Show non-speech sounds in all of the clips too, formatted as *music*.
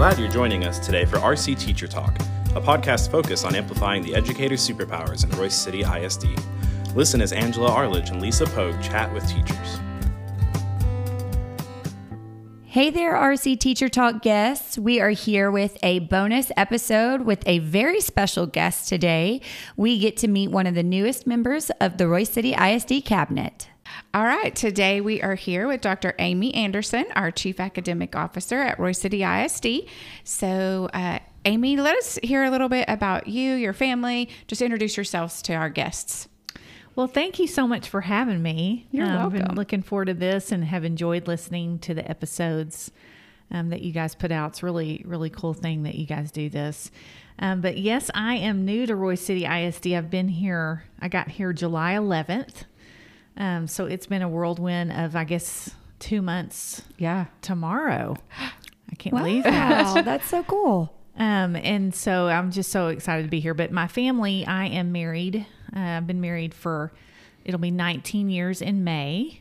glad you're joining us today for RC Teacher Talk, a podcast focused on amplifying the educator's superpowers in Royse City ISD. Listen as Angela Arledge and Lisa Pogue chat with teachers. Hey there, RC Teacher Talk guests. We are here with a bonus episode with a very special guest today. We get to meet one of the newest members of the Royse City ISD cabinet. All right, today we are here with Dr. Amy Anderson, our Chief Academic Officer at Royse City ISD. So, uh, Amy, let us hear a little bit about you, your family. Just introduce yourselves to our guests. Well, thank you so much for having me. You're um, welcome. Been looking forward to this and have enjoyed listening to the episodes um, that you guys put out. It's really, really cool thing that you guys do this. Um, but yes, I am new to Royse City ISD. I've been here. I got here July 11th. Um, so it's been a whirlwind of, I guess, two months Yeah. tomorrow. I can't believe that. Wow, *laughs* that's so cool. Um, and so I'm just so excited to be here. But my family, I am married. Uh, I've been married for, it'll be 19 years in May.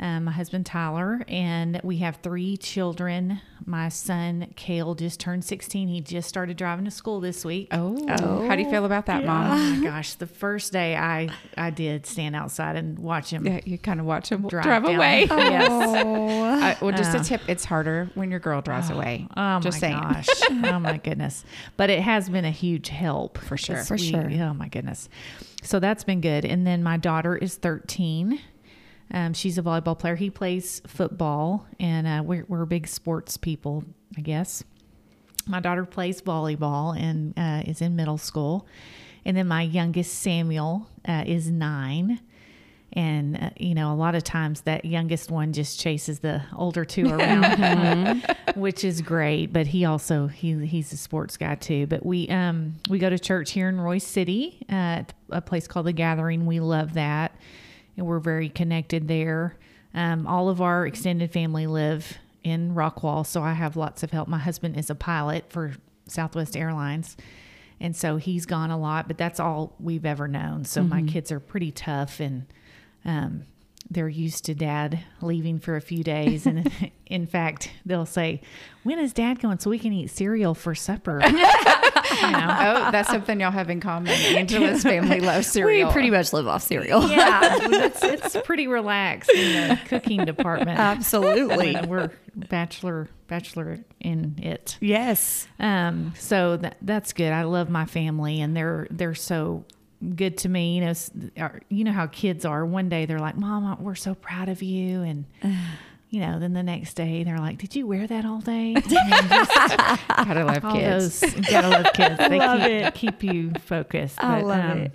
Um, my husband Tyler, and we have three children. My son Kale just turned 16. He just started driving to school this week. Oh, how do you feel about that, Oh Mom? my gosh! The first day I I did stand outside and watch him Yeah, you kind of watch him drive, drive, down. away. Yes. Uh, well, just a tip: it's harder when your girl drives away. Oh just my saying. gosh. *laughs* oh my goodness. But it has been a huge help for sure. For sure. Oh my goodness. So that's been good. And then my daughter is 13. Um, she's a volleyball player. He plays football, and uh, we're, we're big sports people, I guess. My daughter plays volleyball and uh, is in middle school. And then my youngest, Samuel, uh, is nine. And, uh, you know, a lot of times that youngest one just chases the older two *laughs* around, which is great. But he also, he, he's a sports guy too. But we, um, we go to church here in Royse City uh, at a place called The Gathering. We love that. And we're very connected there. Um, all of our extended family live in Rockwall. So I have lots of help. My husband is a pilot for Southwest Airlines. And so he's gone a lot, but that's all we've ever known. So my kids are pretty tough and um, they're used to dad leaving for a few days. And *laughs* in fact, they'll say, When is dad going so we can eat cereal for supper? *laughs* you know? Oh, that's something y'all have in common. Angela's *laughs* family loves cereal. We pretty much live off cereal. Yeah, it's, it's pretty relaxed in the cooking department. Absolutely. When we're bachelor bachelor in it. Yes. Um, so that that's good. I love my family, and they're they're so good to me. You know, you know how kids are. One day they're like, "Mom, we're so proud of you," and *sighs* you know, then the next day they're like, "Did you wear that all day?" *laughs* Just Gotta love kids. those gotta love kids. They Love keep, it. keep you focused. I love it.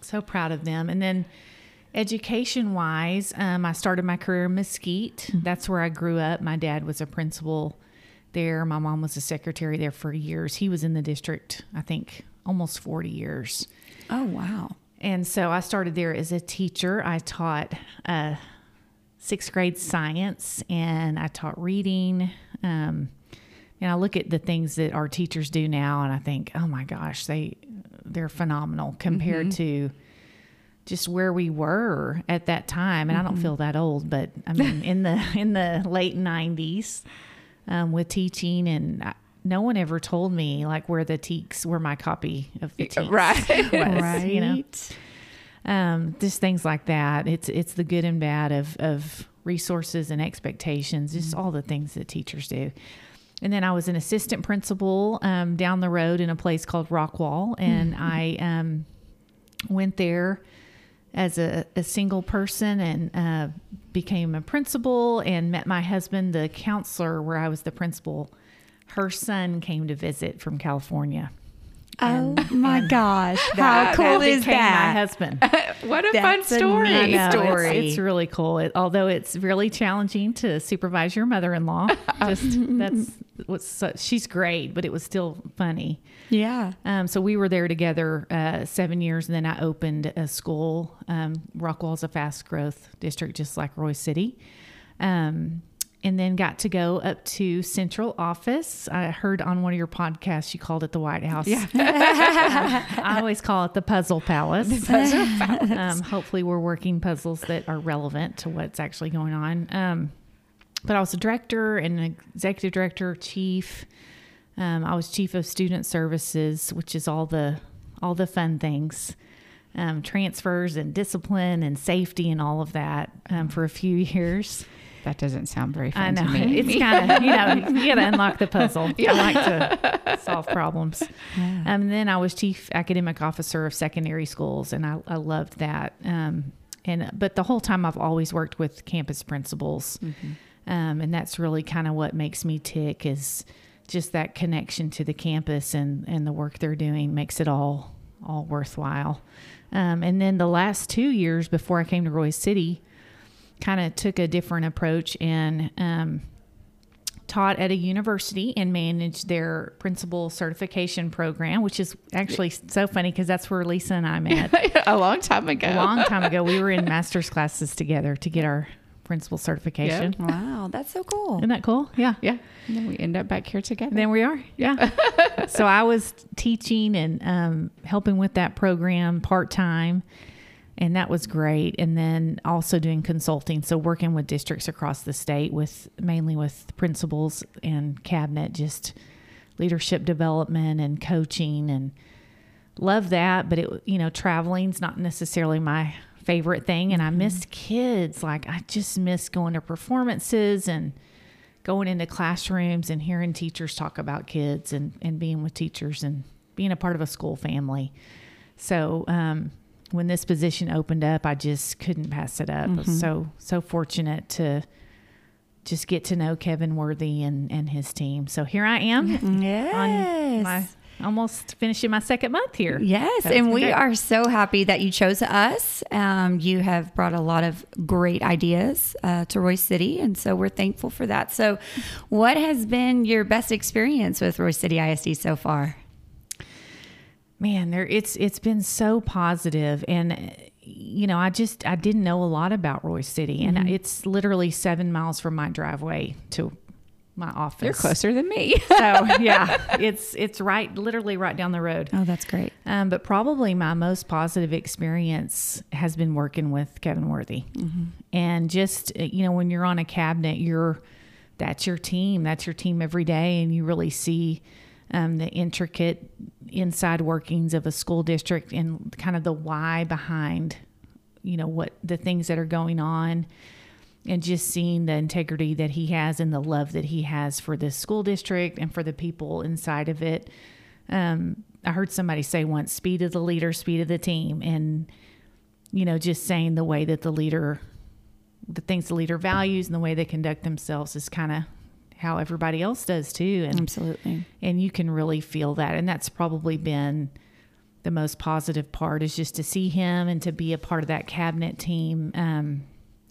So proud of them. And then education wise, um, I started my career in Mesquite. Mm-hmm. That's where I grew up. My dad was a principal there. My mom was a secretary there for years. He was in the district, I think, almost 40 years. Oh, wow. And so I started there as a teacher. I taught uh, sixth grade science and I taught reading. Um, and I look at the things that our teachers do now, and I think, oh my gosh, they they're phenomenal compared to just where we were at that time. And I don't feel that old, but I mean, in the *laughs* in the late '90s, um, with teaching, and I, no one ever told me like where the TEKS, where my copy of the TEKS Right. *laughs* was, you know um, just things like that. It's it's the good and bad of of resources and expectations, just all the things that teachers do. And then I was an assistant principal um, down the road in a place called Rockwall, and *laughs* I um, went there as a, a single person and uh, became a principal and met my husband, the counselor where I was the principal. Her son came to visit from California. Oh my gosh. How cool that is that? My husband. *laughs* what a fun That's a story. I know, it's- story. It's, really cool. It, although it's really challenging to supervise your mother-in-law. *laughs* Just that's what's so, she's great, but it was still funny. Yeah. Um, so we were there together uh, seven years, and then I opened a school. Um, Rockwall's a fast growth district, just like Royse City. Um, and then got to go up to central office. I heard on one of your podcasts you called it the White House. Yeah. *laughs* I always call it the Puzzle Palace. Um, hopefully, we're working puzzles that are relevant to what's actually going on. Um, but I was a director and an executive director, chief, Um, I was chief of student services, which is all the all the fun things, um, transfers and discipline and safety and all of that um, for a few *laughs* years. That doesn't sound very fun. I know to me. *laughs* it's kind of you know you got to unlock the puzzle. *laughs* I like to solve problems. Um, and then I was chief academic officer of secondary schools, and I, I loved that. Um, and but the whole time I've always worked with campus principals, um, and that's really kind of what makes me tick is just that connection to the campus and and the work they're doing makes it all all worthwhile. Um, and then the last two years before I came to Royse City kind of took a different approach and um, taught at a university and managed their principal certification program, which is actually so funny because that's where Lisa and I met *laughs* a long time ago. a long time ago. We were in master's classes together to get our principal certification. Wow, that's so cool. Isn't that cool? Yeah. Yeah. And then we end up back here together. And then we are. Yeah. *laughs* so I was teaching and um, helping with that program part time. And that was great. And then also doing consulting. So working with districts across the state with mainly with principals and cabinet, just leadership development and coaching and love that. But it, you know, traveling's not necessarily my favorite thing. And I missed kids. Like I just miss going to performances and going into classrooms and hearing teachers talk about kids and, and being with teachers and being a part of a school family. So um, when this position opened up, I just couldn't pass it up. I was So so fortunate to just get to know Kevin Worthy and, and his team. So here I am Yes. on my almost finishing my second month here. Yes, and we great. are so happy that you chose us. Um, you have brought a lot of great ideas uh, to Royse City, and so we're thankful for that. So, what has been your best experience with Royse City ISD so far? Man there it's it's been so positive and uh, you know i just i didn't know a lot about royse city and it's literally seven miles from my driveway to my office You're closer than me. *laughs* so *laughs* yeah it's it's right literally right down the road Oh, that's great. um, but probably my most positive experience has been working with Kevin Worthy. And just, uh, you know, when you're on a cabinet, you're, that's your team. That's your team every day. And you really see um, the intricate inside workings of a school district and kind of the why behind, you know, what the things that are going on. And just seeing the integrity that he has and the love that he has for this school district and for the people inside of it um, I heard somebody say once, speed of the leader, speed of the team. And, you know, just saying the way that the leader, the things the leader values and the way they conduct themselves is kind of how everybody else does too. And, Absolutely. and you can really feel that. And that's probably been the most positive part is just to see him and to be a part of that cabinet team um,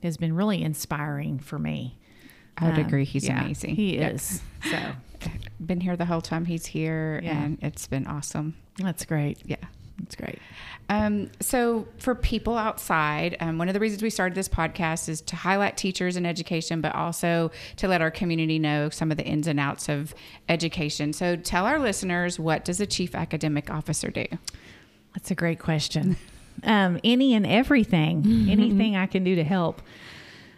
has been really inspiring for me. I would Um, agree. He's yeah, amazing. He is. So *laughs* Been here the whole time he's here, Yeah. and it's been awesome. that's great. Yeah. That's great. Um, so, for people outside, um, one of the reasons we started this podcast is to highlight teachers and education, but also to let our community know some of the ins and outs of education. So, tell our listeners what does a chief academic officer do? That's a great question. *laughs* Um, any and everything, anything I can do to help.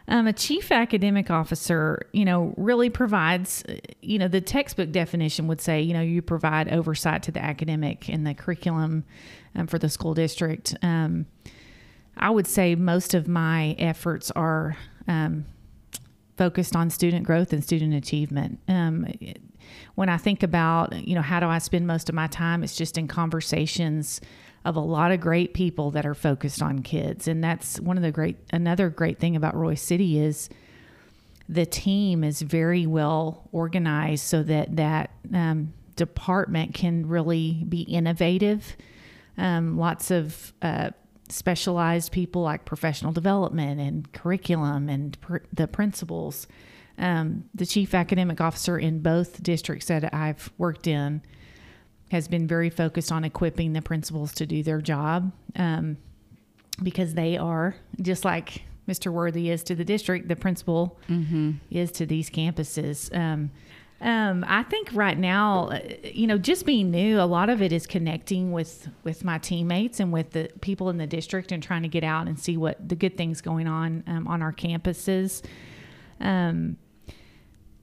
Um, a chief academic officer, you know, really provides, uh, you know, the textbook definition would say, you know, you provide oversight to the academic and the curriculum um, for the school district. Um, I would say most of my efforts are um, focused on student growth and student achievement. Um, when I think about, you know, how do I spend most of my time, it's just in conversations of a lot of great people that are focused on kids. And that's one of the great, another great thing about Royse City is the team is very well organized so that that um, department can really be innovative. Um, lots of uh, specialized people like professional development and curriculum and pr- the principals. Um, the chief academic officer in both districts that I've worked in has been very focused on equipping the principals to do their job um, because they are just like Mr. Worthy is to the district, the principal is to these campuses. Um, um, I think right now, uh, you know, just being new, a lot of it is connecting with with my teammates and with the people in the district and trying to get out and see what the good things going on um, on our campuses. Um,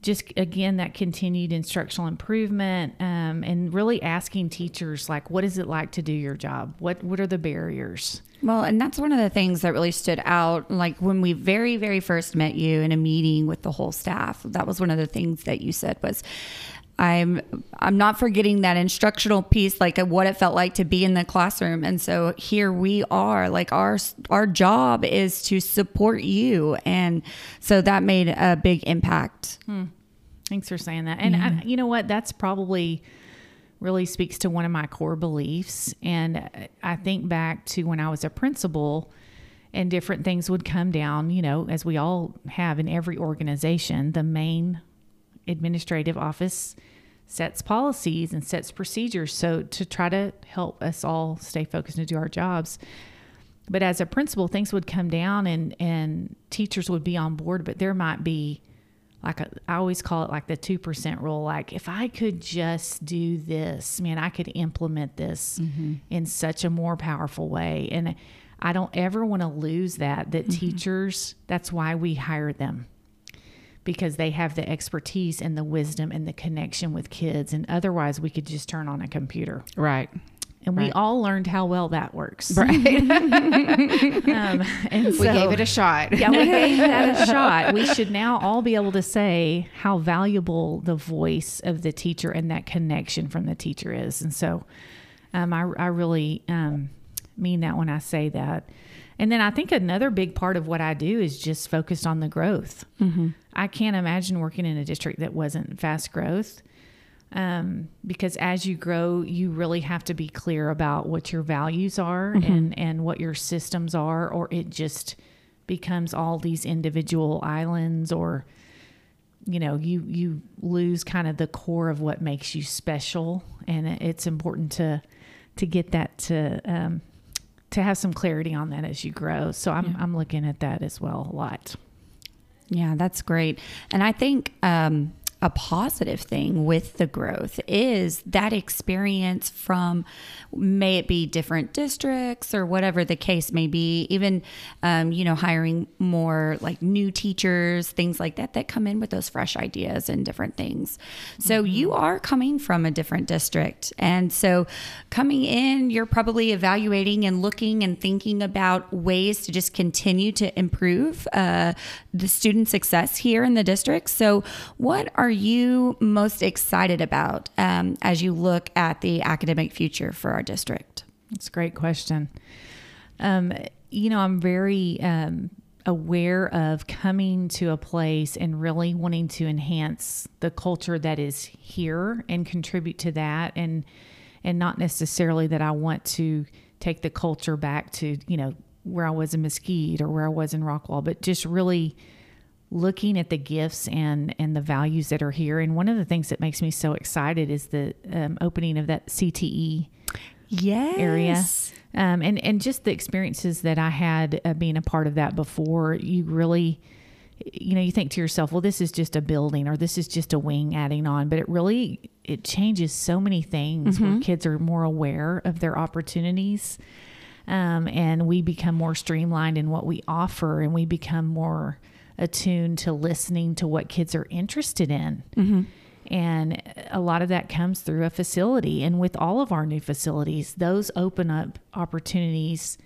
just again that continued instructional improvement um, and really asking teachers like what is it like to do your job what what are the barriers Well, and that's one of the things that really stood out. Like when we very, very first met you in a meeting with the whole staff, that was one of the things that you said was, "I'm, I'm not forgetting that instructional piece, like what it felt like to be in the classroom." And so here we are. Like our our job is to support you, and so that made a big impact. Hmm. Thanks for saying that. And I, uh, you know what? That's probably really speaks to one of my core beliefs. And uh, I think back to when I was a principal and different things would come down, you know, as we all have in every organization, the main administrative office sets policies and sets procedures so to try to help us all stay focused and do our jobs. But as a principal things would come down and and teachers would be on board but there might be like a, I always call it like the 2% rule like if I could just do this man I could implement this mm-hmm. in such a more powerful way. And I don't ever want to lose that that mm-hmm. teachers that's why we hire them because they have the expertise and the wisdom and the connection with kids and otherwise we could just turn on a computer Right. and we Right. all learned how well that works Right. *laughs* um, and we gave it a shot. yeah, we gave that a *laughs* shot. We should now all be able to say how valuable the voice of the teacher and that connection from the teacher is. And so um, I, I really um, mean that when I say that. And then I think another big part of what I do is just focused on the growth. I can't imagine working in a district that wasn't fast growth. Um, because as you grow, you really have to be clear about what your values are and, and what your systems are, or it just becomes all these individual islands or you know you you lose kind of the core of what makes you special and it's important to to get that to um to have some clarity on that as you grow. So i'm i'm looking at that as well a lot. Yeah, that's great. And I think um, a positive thing with the growth is that experience from may it be different districts or whatever the case may be, even, um, you know, hiring more like new teachers, things like that, that come in with those fresh ideas and different things. So you are coming from a different district. And so coming in, you're probably evaluating and looking and thinking about ways to just continue to improve uh, the student success here in the district. So, what are you most excited about um, as you look at the academic future for our district? That's a great question. Um, you know, I'm very um, aware of coming to a place and really wanting to enhance the culture that is here and contribute to that, and and not necessarily that I want to take the culture back to you know where I was in Mesquite or where I was in Rockwall, but just really looking at the gifts and and the values that are here. And one of the things that makes me so excited is the um, opening of that CTE Yes. area. Um, and, and just the experiences that I had uh, being a part of that before, you really, you know, you think to yourself, well, this is just a building or this is just a wing adding on, but it really, it changes so many things where kids are more aware of their opportunities. Um, and we become more streamlined in what we offer and we become more attuned to listening to what kids are interested in. Mm-hmm. And a lot of that comes through a facility. And with all of our new facilities, those open up opportunities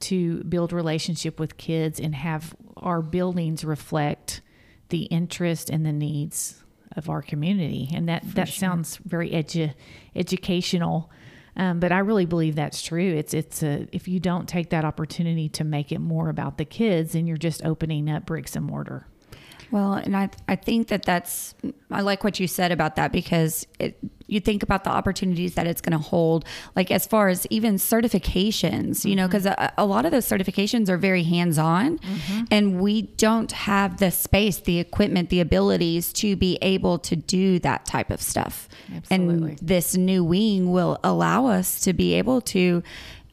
to build relationship with kids and have our buildings reflect the interest and the needs of our community. And that, that sounds very edu- educational. Um, but I really believe that's true. It's it's a if you don't take that opportunity to make it more about the kids, then you're just opening up bricks and mortar. Well, and I I think that that's I like what you said about that because it, you think about the opportunities that it's going to hold, like as far as even certifications, you know, because a, a lot of those certifications are very hands on, and we don't have the space, the equipment, the abilities to be able to do that type of stuff. Absolutely. And this new wing will allow us to be able to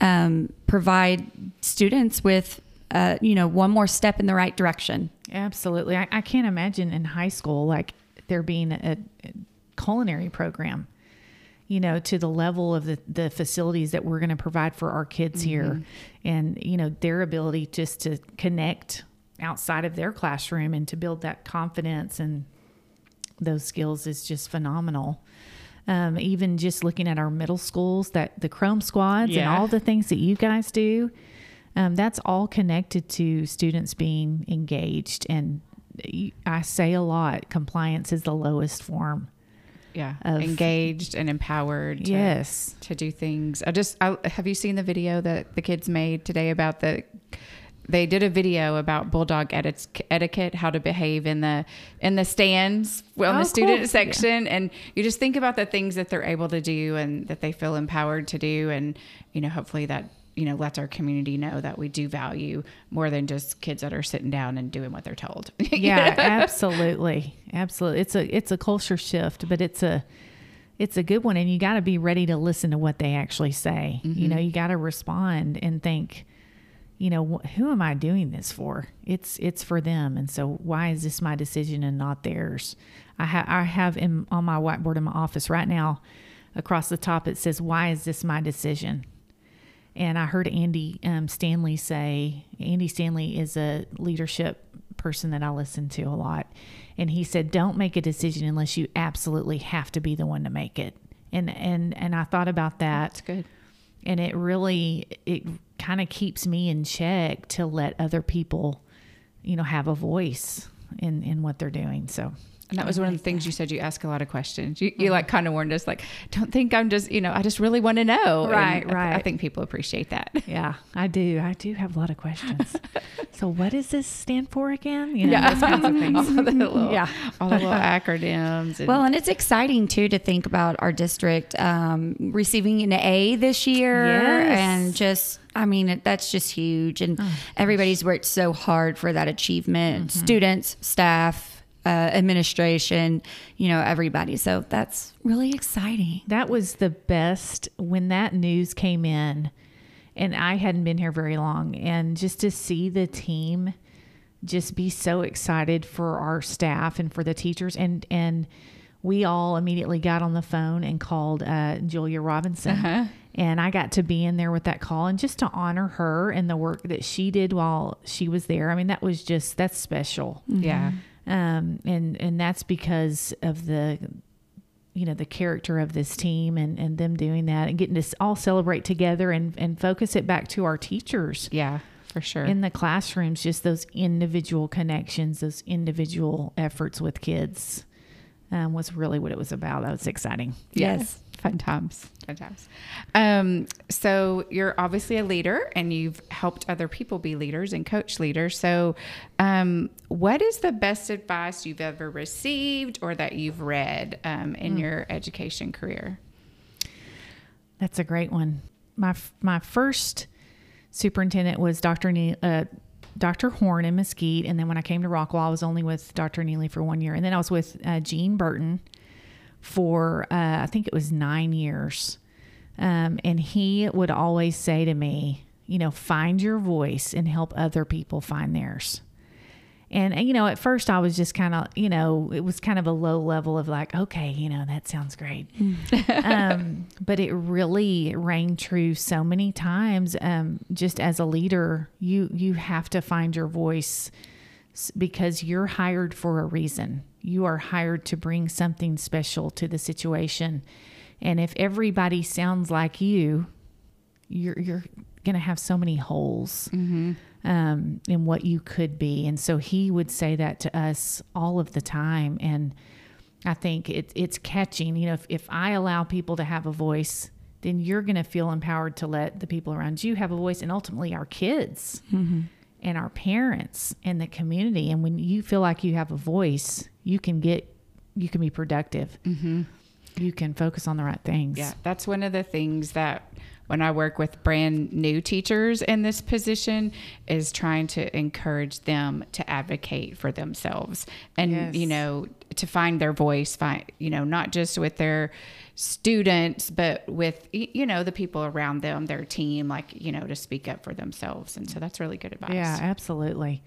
um, provide students with, uh, you know, one more step in the right direction. Absolutely. I, I can't imagine in high school like there being a, a culinary program, you know, to the level of the, the facilities that we're going to provide for our kids here and, you know, their ability just to connect outside of their classroom and to build that confidence and those skills is just phenomenal. Um, even just looking at our middle schools, that the Chrome squads and all the things that you guys do, um, that's all connected to students being engaged. And I say a lot, compliance is the lowest form. Yeah. Of- Engaged and empowered. To, Yes. To do things. I just, I, have you seen the video that the kids made today about the, they did a video about bulldog eti- etiquette, how to behave in the in the stands, well, in Oh, the student cool. section, and you just think about the things that they're able to do and that they feel empowered to do, and you know, hopefully that you know lets our community know that we do value more than just kids that are sitting down and doing what they're told. *laughs* yeah absolutely. Absolutely. It's a it's a culture shift but it's a it's a good one and you got to be ready to listen to what they actually say. You know mm-hmm. you got to respond and think you know wh- who am i doing this for? It's it's for them and so why is this my decision and not theirs? I have i have in on my whiteboard in my office right now across the top it says why is this my decision and I heard Andy um, Stanley say, Andy Stanley is a leadership person that I listen to a lot. And he said, don't make a decision unless you absolutely have to be the one to make it. And, and, and I thought about that That's good. and it really, it kind of keeps me in check to let other people, you know, have a voice in, in what they're doing. So And that was one of the things you said. You ask a lot of questions. You, Mm-hmm. you like kind of warned us, like, don't think I'm just, you know, I just really want to know. And Right, I- I, think people appreciate that. *laughs* yeah, I do. I do have a lot of questions. so what does this stand for again? You know, those kinds of *laughs* things. all the little, Yeah. all the little *laughs* acronyms. And, Well, and it's exciting too to think about our district um, receiving an A this year, Yes. and just I mean that's just huge, and everybody's worked so hard for that achievement. Students, staff, uh, administration, you know, everybody. So that's really exciting. That was the best when that news came in, and I hadn't been here very long, and just to see the team just be so excited for our staff and for the teachers, and and we all immediately got on the phone and called uh, Julia Robinson. And I got to be in there with that call and just to honor her and the work that she did while she was there. I mean, that was just, that's special yeah. Um, and and that's because of the you know the character of this team and and them doing that and getting to all celebrate together and and focus it back to our teachers Yeah, for sure. in the classrooms just those individual connections those individual efforts with kids um, was really what it was about that was exciting Yes. Fun times. Fun times. Um, so you're obviously a leader and you've helped other people be leaders and coach leaders. So um, what is the best advice you've ever received or that you've read um, in your education career? That's a great one. My my first superintendent was Dr. Ne- uh, Dr. Horn in Mesquite, and then when I came to Rockwall, I was only with Dr. Neely for one year, and then I was with uh, Gene Burton for uh, I think it was nine years, um, and he would always say to me, you know, find your voice and help other people find theirs. And, and, you know, at first I was just kind of, you know, it was kind of a low level of like, okay, you know, that sounds great. *laughs* um, but it really rang true so many times. Um, just as a leader, you you have to find your voice because you're hired for a reason. You are hired to bring something special to the situation. And if everybody sounds like you, you're you're gonna have so many holes um, in what you could be. And so he would say that to us all of the time. And I think it, it's catching. You know, if, if I allow people to have a voice, then you're going to feel empowered to let the people around you have a voice, and ultimately our kids and our parents and the community. And when you feel like you have a voice, you can get, you can be productive. Mm-hmm. You can focus on the right things. Yeah, that's one of the things that when I work with brand new teachers in this position is trying to encourage them to advocate for themselves and Yes. you know to find their voice find you know not just with their students but with you know the people around them their team like you know to speak up for themselves and so that's really good advice Yeah, absolutely.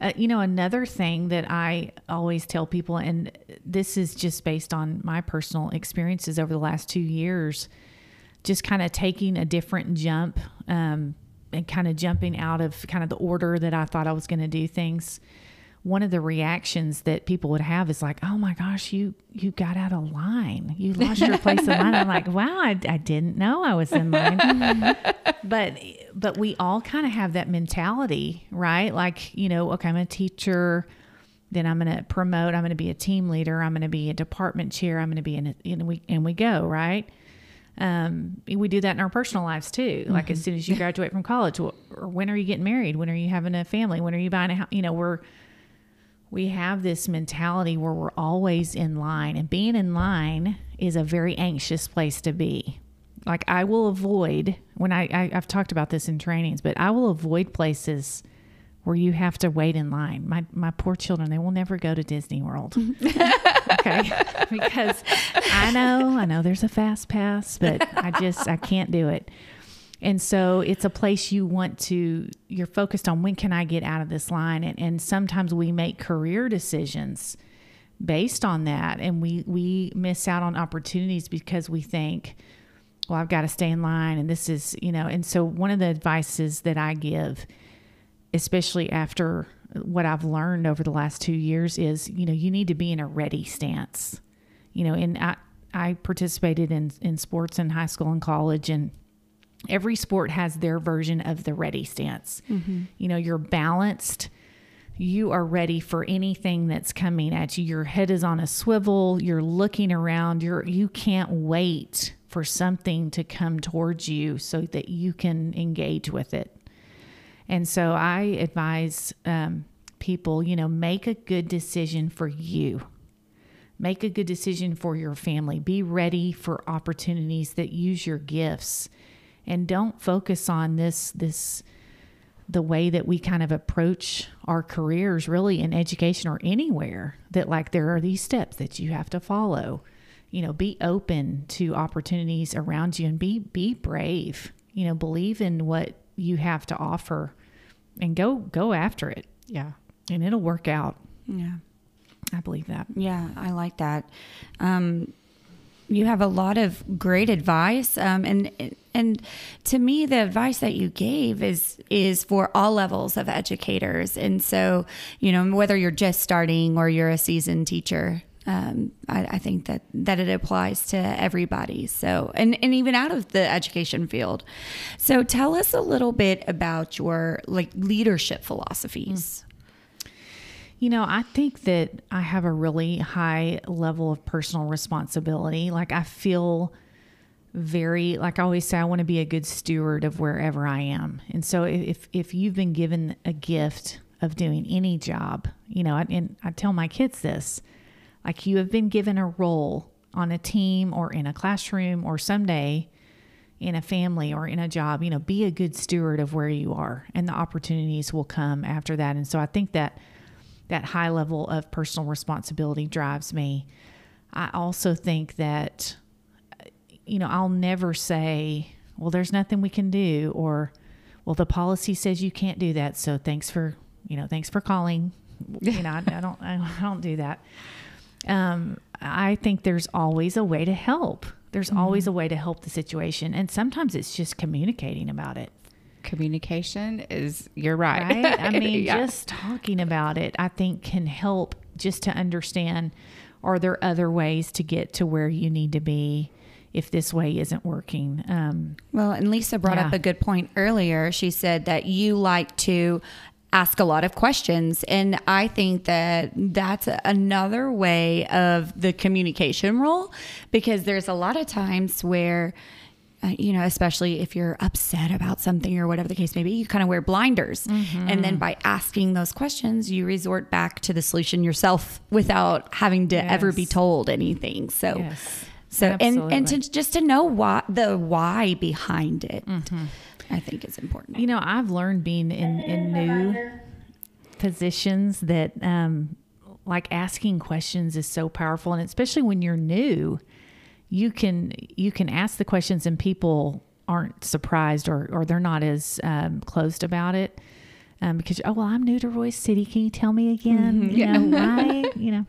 Uh, you know, another thing that I always tell people, and this is just based on my personal experiences over the last two years, just kind of taking a different jump um, and kind of jumping out of kind of the order that I thought I was going to do things one of the reactions that people would have is like, "Oh my gosh, you you got out of line. You lost your place in line." I'm like, "Wow, I, I didn't know I was in line." *laughs* but but we all kind of have that mentality, right? Like, you know, okay, I'm a teacher, then I'm going to promote, I'm going to be a team leader, I'm going to be a department chair, I'm going to be in a, and we and we go, right? Um, we do that in our personal lives too. Like as soon as you graduate from college, or when are you getting married? When are you having a family? When are you buying a house? You know, we're we have this mentality where we're always in line, and being in line is a very anxious place to be. Like I will avoid when I, I I've talked about this in trainings, but I will avoid places where you have to wait in line. My my poor children, they will never go to Disney World. *laughs* okay. because I know, I know there's a fast pass, but I just I can't do it. And so it's a place you want to you're focused on when can I get out of this line? And, and sometimes we make career decisions based on that. And we we miss out on opportunities because we think well I've got to stay in line and this is you know and so one of the advices that I give especially after what I've learned over the last 2 years is you know you need to be in a ready stance. You know and I I participated in in sports in high school and college and every sport has their version of the ready stance. You know, you're balanced. You are ready for anything that's coming at you. Your head is on a swivel. You're looking around. You're you can't wait for something to come towards you so that you can engage with it. And so I advise um, people, you know, make a good decision for you. Make a good decision for your family. Be ready for opportunities that use your gifts and don't focus on this this the way that we kind of approach our careers really in education or anywhere that like there are these steps that you have to follow you know be open to opportunities around you and be be brave you know believe in what you have to offer and go go after it Yeah. and it'll work out Yeah. i believe that Yeah, I like that. Um, you have a lot of great advice, um, and and to me, the advice that you gave is is for all levels of educators. And so, you know, whether you're just starting or you're a seasoned teacher, um, I, I think that that it applies to everybody. So, and and even out of the education field. So, tell us a little bit about your like leadership philosophies. You know, I think that I have a really high level of personal responsibility. Like, I feel very, like I always say, I want to be a good steward of wherever I am. And so, if, if you've been given a gift of doing any job, you know, and I tell my kids this like, you have been given a role on a team or in a classroom or someday in a family or in a job, you know, be a good steward of where you are and the opportunities will come after that. And so I think that that high level of personal responsibility drives me. I also think that, you know, I'll never say, well, there's nothing we can do, or, well, the policy says you can't do that. So thanks for, you know, thanks for calling. You know, I, I don't, I don't do that. Um, I think there's always a way to help. There's always a way to help the situation. And sometimes it's just communicating about it Communication is, you're right. right? I *laughs* mean, Yeah. just talking about it, I think can help just to understand are there other ways to get to where you need to be if this way isn't working? Um, Well, and Lisa brought up a good point earlier. She said that you like to ask a lot of questions. And I think that that's another way of the communication role because there's a lot of times where. Uh, you know, especially if you're upset about something or whatever the case may be, you kind of wear blinders. And then by asking those questions, you resort back to the solution yourself without having to ever be told anything. So, Yes, so and and to just to know why the why behind it, I think is important. you know, I've learned being in, in new positions that um, like asking questions is so powerful, and especially when you're new, you can you can ask the questions and people aren't surprised or or they're not as um, closed about it. Um, because oh well, I'm new to Royse City. Can you tell me again? You know why? *laughs* You know,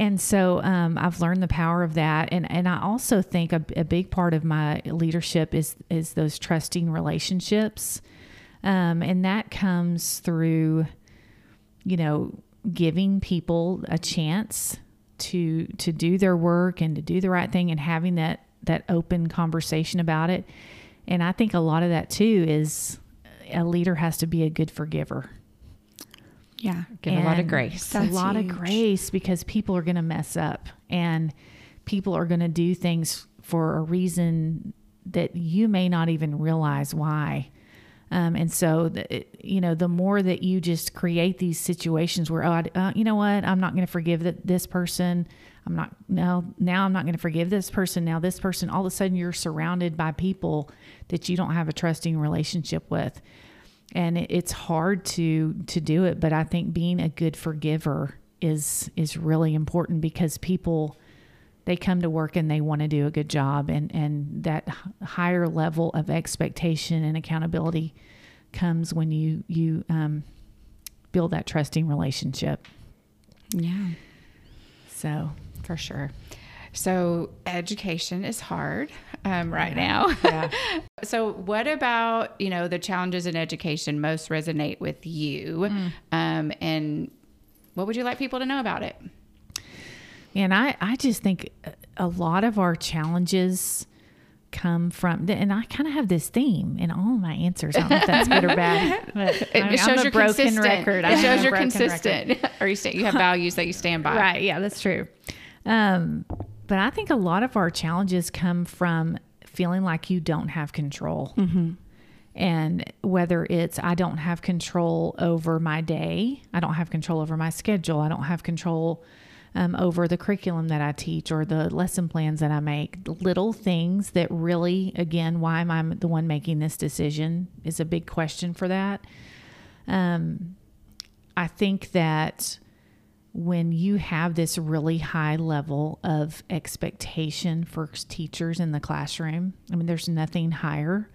and so um, I've learned the power of that, and and I also think a, a big part of my leadership is is those trusting relationships, um, and that comes through, you know, giving people a chance to to do their work and to do the right thing and having that that open conversation about it. And I think a lot of that too is a leader has to be a good forgiver. Yeah. Give a lot of And grace. A lot huge. of grace because people are going to mess up and people are going to do things for a reason that you may not even realize why. Um, and so, the, you know, the more that you just create these situations where, oh, I, uh, you know what, I'm not going to forgive that this person. I'm not now. Now I'm not going to forgive this person. Now this person. All of a sudden, you're surrounded by people that you don't have a trusting relationship with and it, it's hard to to do it but i think being a good forgiver is is really important because people they come to work and they want to do a good job and and that higher level of expectation and accountability comes when you you um, build that trusting relationship Yeah. so for sure. So education is hard um, right now. *laughs* so what about you know the challenges in education most resonate with you, um, and what would you like people to know about it? And I, I just think a lot of our challenges come from, and I kind of have this theme in all my answers. I don't know if that's good or bad, *laughs* but It, I, shows am a you're broken consistent. record. It I'm shows you're record. consistent, *laughs* or you you have values that you stand by. Right. Yeah, that's true. Um, but I think a lot of our challenges come from feeling like you don't have control. And whether it's I don't have control over my day, I don't have control over my schedule, I don't have control um, over the curriculum that I teach or the lesson plans that I make. Little things that really, again, why am I the one making this decision is a big question for that. Um, I think that when you have this really high level of expectation for teachers in the classroom, I mean, there's nothing higher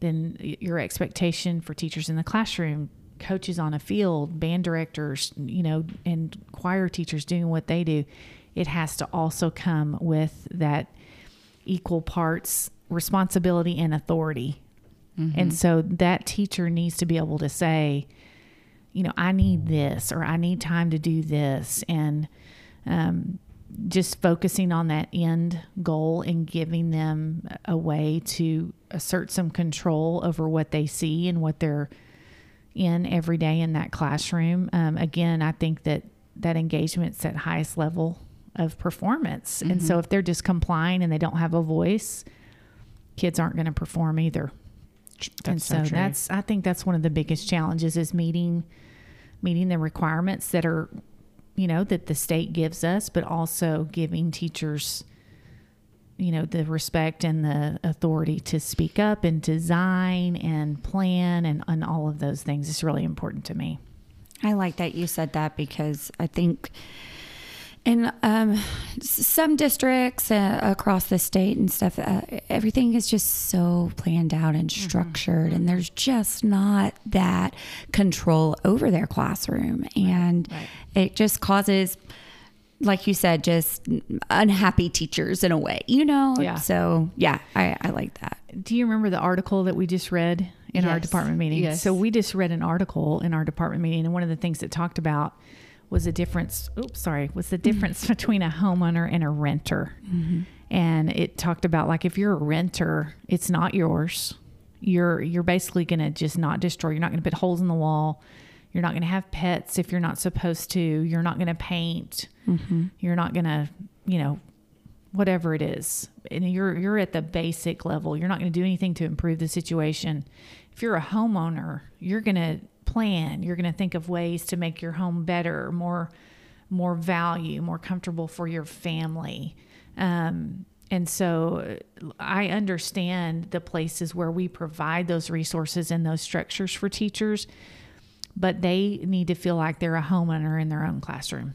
than your expectation for teachers in the classroom, coaches on a field, band directors, you know, and choir teachers doing what they do. It has to also come with that equal parts responsibility and authority. Mm-hmm. And so that teacher needs to be able to say, you know, I need this or I need time to do this. And um, just focusing on that end goal and giving them a way to assert some control over what they see and what they're in every day in that classroom. Um, again, I think that that engagement's at highest level of performance. And so if they're just complying and they don't have a voice, kids aren't going to perform either and so, so that's I think that's one of the biggest challenges is meeting meeting the requirements that are you know that the state gives us, but also giving teachers you know the respect and the authority to speak up and design and plan and, and all of those things is really important to me. I like that you said that because I think in um, some districts uh, across the state and stuff, uh, everything is just so planned out and structured, and there's just not that control over their classroom, and it just causes. Like you said, just unhappy teachers in a way, you know? Yeah. So, yeah, I, I like that. Do you remember the article that we just read in our department meeting? Yes. So we just read an article in our department meeting, and one of the things it talked about was the difference. Oops, sorry, was the mm-hmm. difference *laughs* between a homeowner and a renter. Mm-hmm. And it talked about like if you're a renter, it's not yours. You're you're basically going to just not destroy. You're not going to put holes in the wall. You're not going to have pets if you're not supposed to. You're not going to paint. Mm-hmm. You're not going to, you know, whatever it is and you're you're at the basic level you're not going to do anything to improve the situation if you're a homeowner you're going to plan. You're going to think of ways to make your home better more more value more comfortable for your family. Um, and so i understand the places where we provide those resources and those structures for teachers but they need to feel like they're a homeowner in their own classroom.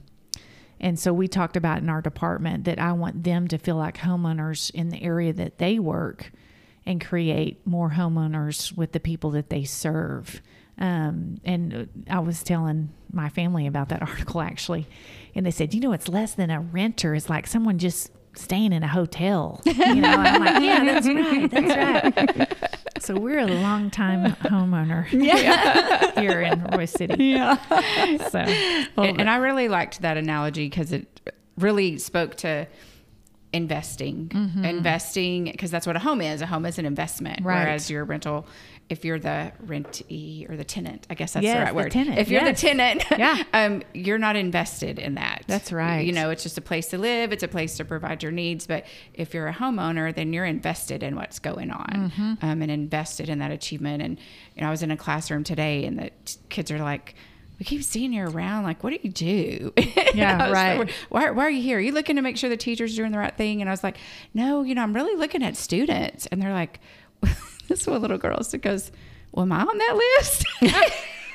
And so we talked about in our department that I want them to feel like homeowners in the area that they work and create more homeowners with the people that they serve. Um, and I was telling my family about that *laughs* article actually, and they said, you know, it's less than a renter. It's like someone just staying in a hotel. *laughs* You know, and I'm like, yeah, that's right, that's right. *laughs* So we're a long time homeowner Yeah. here in Royse City. yeah. So and, and I really liked that analogy because it really spoke to investing, Mm-hmm. investing because that's what a home is. A home is an investment, Right. whereas your rental, if you're the rentee or the tenant, I guess that's Yes, the right the word. tenant, If you're yes. the tenant, *laughs* Yeah. *laughs* um, you're not invested in that. That's right. You know, it's just a place to live. It's a place to provide your needs. But if you're a homeowner, then you're invested in what's going on Mm-hmm. um, and invested in that achievement. And you know, I was in a classroom today, and the t- kids are like. We keep seeing you around. Like, what do you do? *laughs* Yeah, was like, right. why, why are you here? Are you looking to make sure the teacher's doing the right thing? And I was like, no, you know, I'm really looking at students. And they're like, *laughs* this one little girl goes, well, am I on that list? *laughs*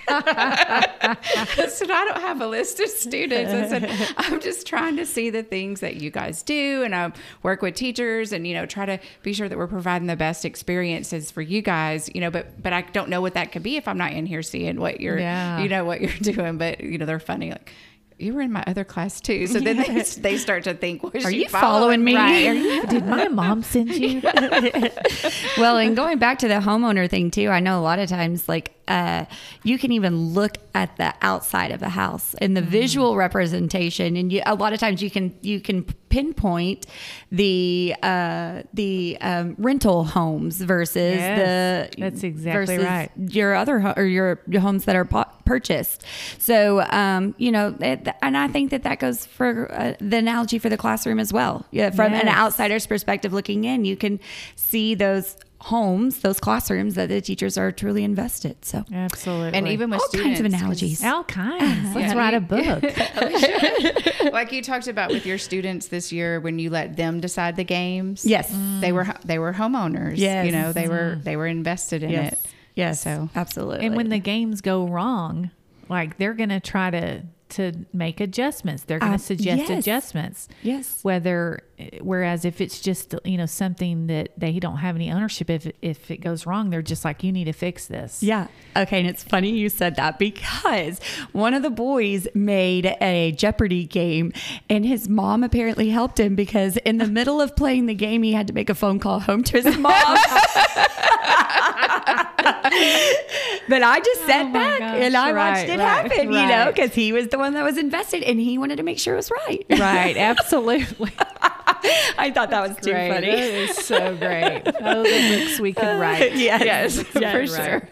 I said, I don't have a list of students. I said, *laughs* I'm just trying to see the things that you guys do. And I work with teachers and, you know, try to be sure that we're providing the best experiences for you guys, you know, but, but I don't know what that could be if I'm not in here seeing what you're, Yeah. you know, what you're doing. But, you know, they're funny. Like, you were in my other class too. So then they, they start to think, was Are you following me? Right. Are you- did my *laughs* mom send you? *laughs* well, and going back to the homeowner thing too, I know a lot of times like uh, you can even look at the outside of a house and the visual representation, and you, a lot of times you can you can pinpoint the uh, the um, rental homes versus Yes, the that's exactly versus right. your other ho- or your, your homes that are pu- purchased. So um, you know, it, and I think that that goes for uh, the analogy for the classroom as well. Yeah, from an outsider's perspective looking in, you can see those homes, those classrooms that the teachers are truly invested. So Absolutely. And even with all students, kinds of analogies. all kinds. Uh-huh. Let's Yeah. write a book. *laughs* *laughs* like you talked about with your students this year when you let them decide the games. Yes. They were they were homeowners. Yes. You know, they were mm-hmm. they were invested in yes, it. yes, So absolutely. And when the games go wrong, like they're going to try to to make adjustments. They're going to Uh, suggest yes. adjustments. yes, Whether, whereas if it's just you know something that they don't have any ownership, if if it goes wrong, they're just like, you need to fix this. Yeah. Okay. And it's funny you said that because one of the boys made a Jeopardy game and his mom apparently helped him because in the middle of playing the game, he had to make a phone call home to his mom. *laughs* *laughs* but I just sat Oh my back gosh, and I right, watched it right, happen, you know, because he was the one that was invested and he wanted to make sure it was right. Right. *laughs* Absolutely. I thought that was too Great. funny. That is so great. Oh, the books we could write. *laughs* yes, for yes. sure.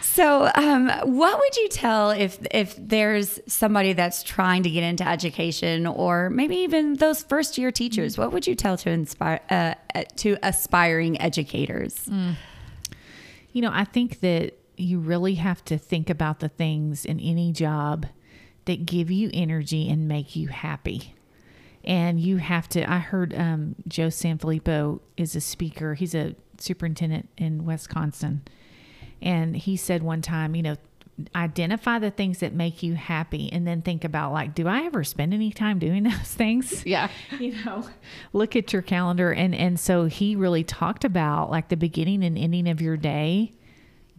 So, um, what would you tell if if there's somebody that's trying to get into education, or maybe even those first year teachers? What would you tell to inspire uh, uh, to aspiring educators? You know, I think that you really have to think about the things in any job that give you energy and make you happy. And you have to, I heard um, Joe Sanfilippo is a speaker. He's a superintendent in Wisconsin. And he said one time, you know, identify the things that make you happy and then think about, like, do I ever spend any time doing *laughs* those things? Yeah. *laughs* you know look at your calendar and and so he really talked about like the beginning and ending of your day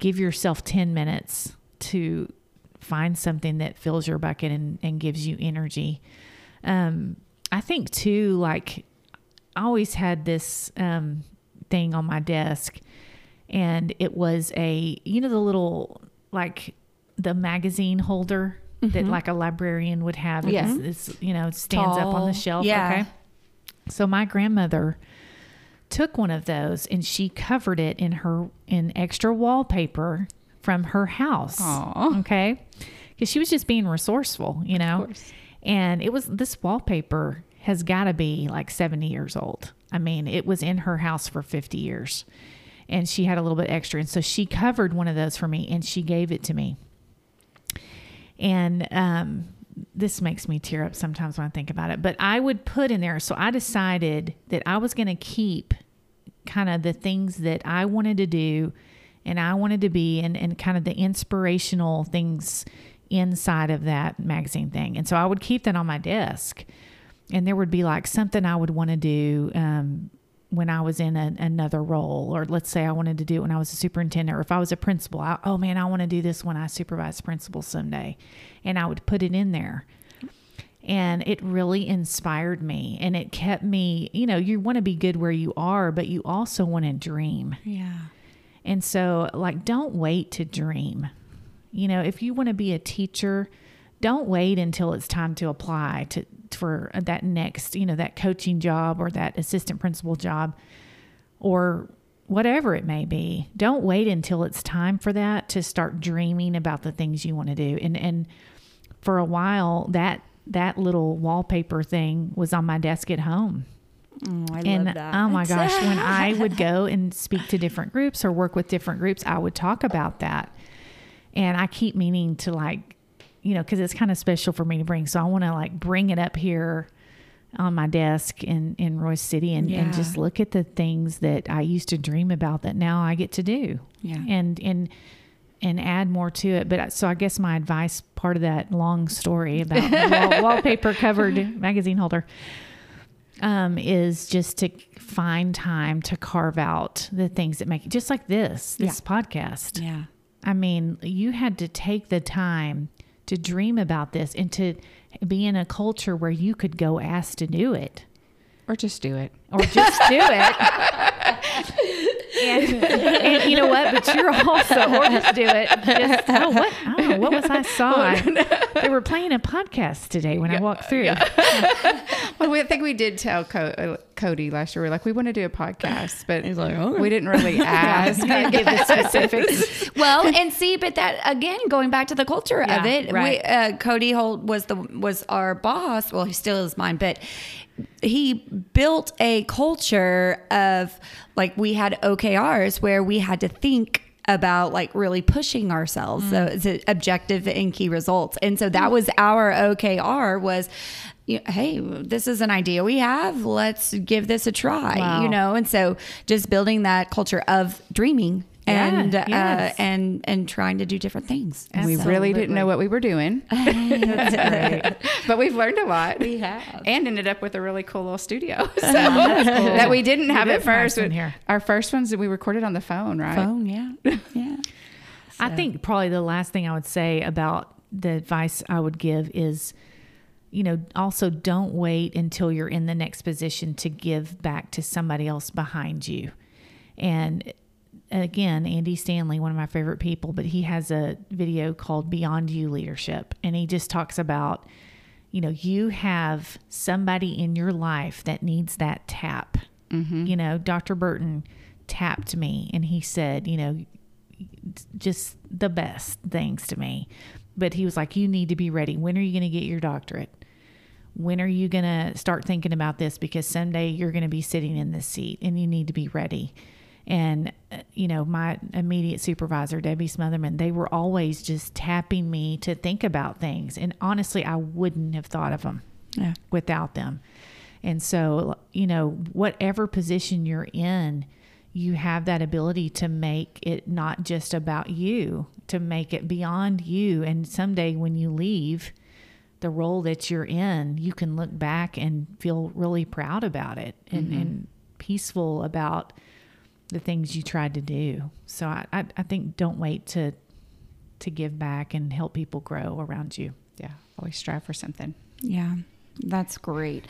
give yourself 10 minutes to find something that fills your bucket and, and gives you energy. Um i think too like i always had this um thing on my desk and it was a you know the little like the magazine holder that like a librarian would have? Yeah. it's, it's you know it stands up on the shelf Yeah. okay. So my grandmother took one of those and she covered it in her in extra wallpaper from her house. Aw. okay? Because she was just being resourceful you know? and it was this wallpaper has got to be like 70 years old. I mean it was in her house for 50 years. And she had a little bit extra. And so she covered one of those for me and she gave it to me. And um, this makes me tear up sometimes when I think about it. But I would put in there. So I decided that I was going to keep kind of the things that I wanted to do and I wanted to be and, and kind of the inspirational things inside of that magazine thing. And so I would keep that on my desk. And there would be like something I would want to do um, when I was in a, another role, or let's say I wanted to do it when I was a superintendent, or if I was a principal. I, oh man, I want to do this when I supervise principals someday, and I would put it in there. And it really inspired me, and it kept me. You know, you want to be good where you are, but you also want to dream. Yeah. And so, like, don't wait to dream. You know, if you want to be a teacher, don't wait until it's time to apply to for that next, you know, that coaching job or that assistant principal job or whatever it may be. Don't wait until it's time for that to start dreaming about the things you want to do. And and for a while that that little wallpaper thing was on my desk at home. Oh, I and love that. oh my gosh, when *laughs* I would go and speak to different groups or work with different groups, I would talk about that. And I keep meaning to like, you know, because it's kind of special for me to bring. So I want to like bring it up here on my desk in in Royse City and, and just look at the things that I used to dream about that now I get to do. Yeah. And and and add more to it. But so I guess my advice, part of that long story about *laughs* wall, wallpaper covered magazine holder, um, is just to find time to carve out the things that make it just like this, this podcast. yeah. I mean, you had to take the time to dream about this and to be in a culture where you could go ask to do it Or just do it. or just do it. *laughs* and, and you know what? But you're also, or just do it. Just, oh, what? I don't know. What was I saw? They were playing a podcast today when I walked through. *laughs* Well, we, I think we did tell Co- uh, Cody last year. We are like, we want to do a podcast, *sighs* but He's like, "Okay." we didn't really *laughs* ask. Can't give the specifics. well, and see, but that again, going back to the culture of Yeah, it, we, uh, Cody Holt was the was our boss. Well, he still is mine, but he built a culture of like we had OKRs where we had to think about like really pushing ourselves so it's objective and key results and so that was our okr was hey this is an idea we have let's give this a try Wow. you know and so just building that culture of dreaming Yeah, and yes. uh, and and trying to do different things. And we really didn't know what we were doing, *laughs* but we've learned a lot. We have. and ended up with a really cool little studio *laughs* so, that we didn't have It at is nice first. here. Our first ones that we recorded on the phone, right? phone, yeah, *laughs* yeah. I think probably the last thing I would say about the advice I would give is, you know, also don't wait until you're in the next position to give back to somebody else behind you. And uh, again, Andy Stanley, one of my favorite people, but he has a video called Beyond You Leadership. And he just talks about, you know, you have somebody in your life that needs that tap. Mm-hmm. You know, Dr. Burton tapped me and he said, you know, just the best things to me. But he was like, You need to be ready. When are you going to get your doctorate? When are you going to start thinking about this? Because someday you're going to be sitting in this seat and you need to be ready. And, uh, you know, my immediate supervisor, Debbie Smotherman, they were always just tapping me to think about things. And honestly, I wouldn't have thought of them Yeah. without them. And so, you know, whatever position you're in, you have that ability to make it not just about you, to make it beyond you. And someday when you leave the role that you're in, you can look back and feel really proud about it and, and peaceful about the things you tried to do. So I, I, I think don't wait to to give back and help people grow around you. Yeah, always strive for something. Yeah, that's great.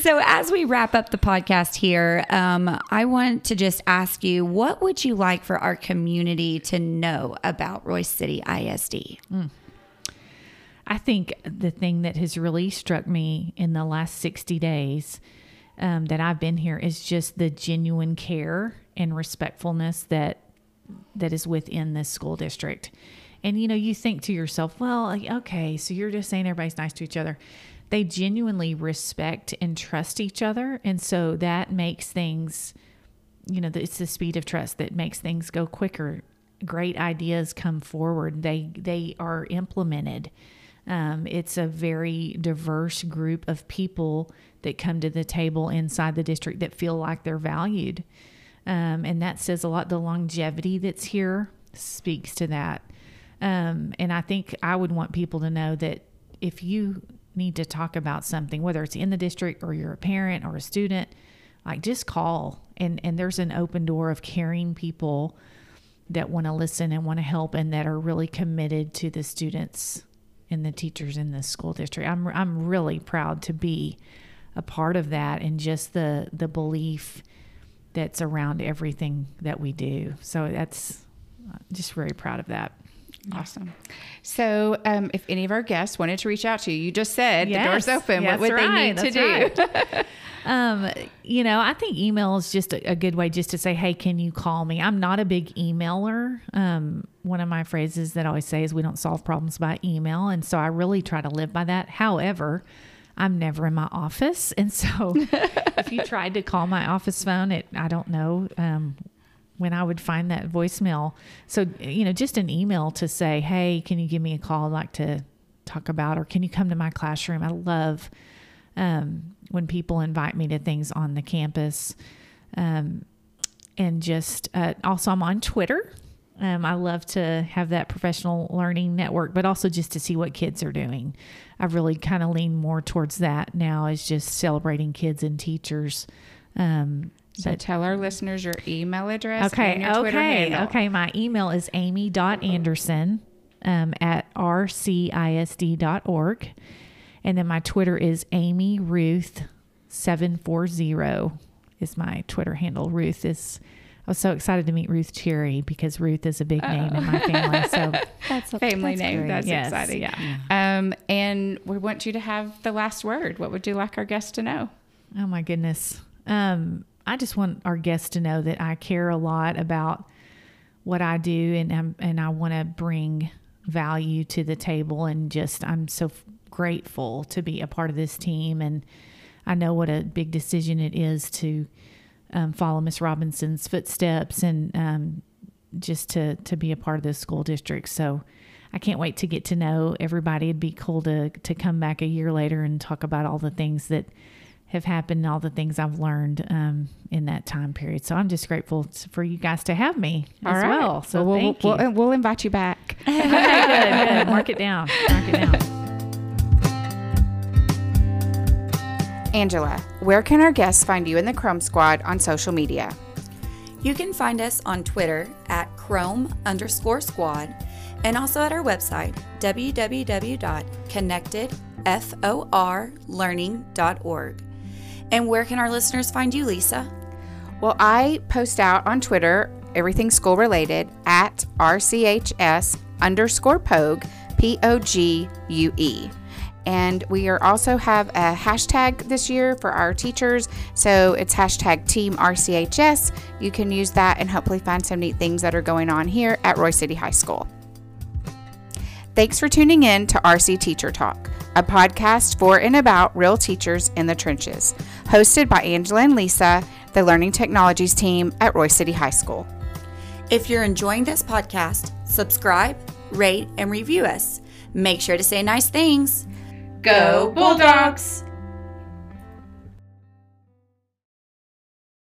So, as we wrap up the podcast here, um, I want to just ask you what would you like for our community to know about Royse City ISD? I think the thing that has really struck me in the last 60 days um, that I've been here is just the genuine care and respectfulness that that is within this school district. And you know, you think to yourself, well, okay, so you're just saying everybody's nice to each other. They genuinely respect and trust each other, and so that makes things you know, it's the speed of trust that makes things go quicker. Great ideas come forward. They they are implemented. Um, it's a very diverse group of people that come to the table inside the district that feel like they're valued, um, and that says a lot. The longevity that's here speaks to that. Um, and I think I would want people to know that if you need to talk about something, whether it's in the district or you're a parent or a student, like just call and and there's an open door of caring people that want to listen and want to help and that are really committed to the students and the teachers in this school district. I'm I'm really proud to be a part of that and just the the belief that's around everything that we do. So that's just very proud of that. Awesome. So, um, if any of our guests wanted to reach out to you, you just said the door's open. that's what would right, they need to do? right. *laughs* um, you know, I think email is just a, a good way just to say, hey, can you call me? I'm not a big emailer. Um, one of my phrases that I always say is, we don't solve problems by email. And so I really try to live by that. However, I'm never in my office. And so *laughs* if you tried to call my office phone, it, I don't know. Um, when I would find that voicemail. So, you know, just an email to say, hey, can you give me a call? I'd like to talk about, or can you come to my classroom? I love um, when people invite me to things on the campus. Um, and just uh, also, I'm on Twitter. Um, I love to have that professional learning network, but also just to see what kids are doing. I've really kind of leaned more towards that now, is just celebrating kids and teachers. Um, So, but- tell our listeners your email address Okay. and your Twitter okay. handle. Okay. My email is amy.anderson um, at rcisd.org. And then my Twitter is Amy Ruth 740 is my Twitter handle. Ruth is, I was so excited to meet Ruth Cherry because Ruth is a big name in my family. So *laughs* That's a Family name. great. That's Yes, exciting. yeah. Um, and we want you to have the last word. What would you like our guests to know? Oh my goodness. Um, I just want our guests to know that I care a lot about what I do and um, and I want to bring value to the table and just I'm so f- grateful to be a part of this team and I know what a big decision it is to um, follow Miss Robinson's footsteps and um, just to to be a part of this school district. So I can't wait to get to know everybody. It'd be cool to to come back a year later and talk about all the things that have happened, all the things I've learned um, in that time period. So I'm just grateful for you guys to have me All as right. well. So we'll, thank we'll, you. We'll, we'll invite you back. *laughs* *laughs* okay, good, good. Mark it down. Mark it down. Angela, where can our guests find you in the Chrome Squad on social media? You can find us on Twitter at Chrome underscore squad and also at our website, www.connectedforlearning.org. And where can our listeners find you, Lisa? Well, I post out on Twitter everything school related at RCHS underscore POGUE, P O G U E. And we are also have a hashtag this year for our teachers. So it's hashtag Team RCHS. You can use that and hopefully find some neat things that are going on here at Royse City High School. Thanks for tuning in to RC Teacher Talk, a podcast for and about real teachers in the trenches, hosted by Angela and Lisa, the Learning Technologies team at Royse City High School. If you're enjoying this podcast, subscribe, rate, and review us. Make sure to say nice things. Go Bulldogs!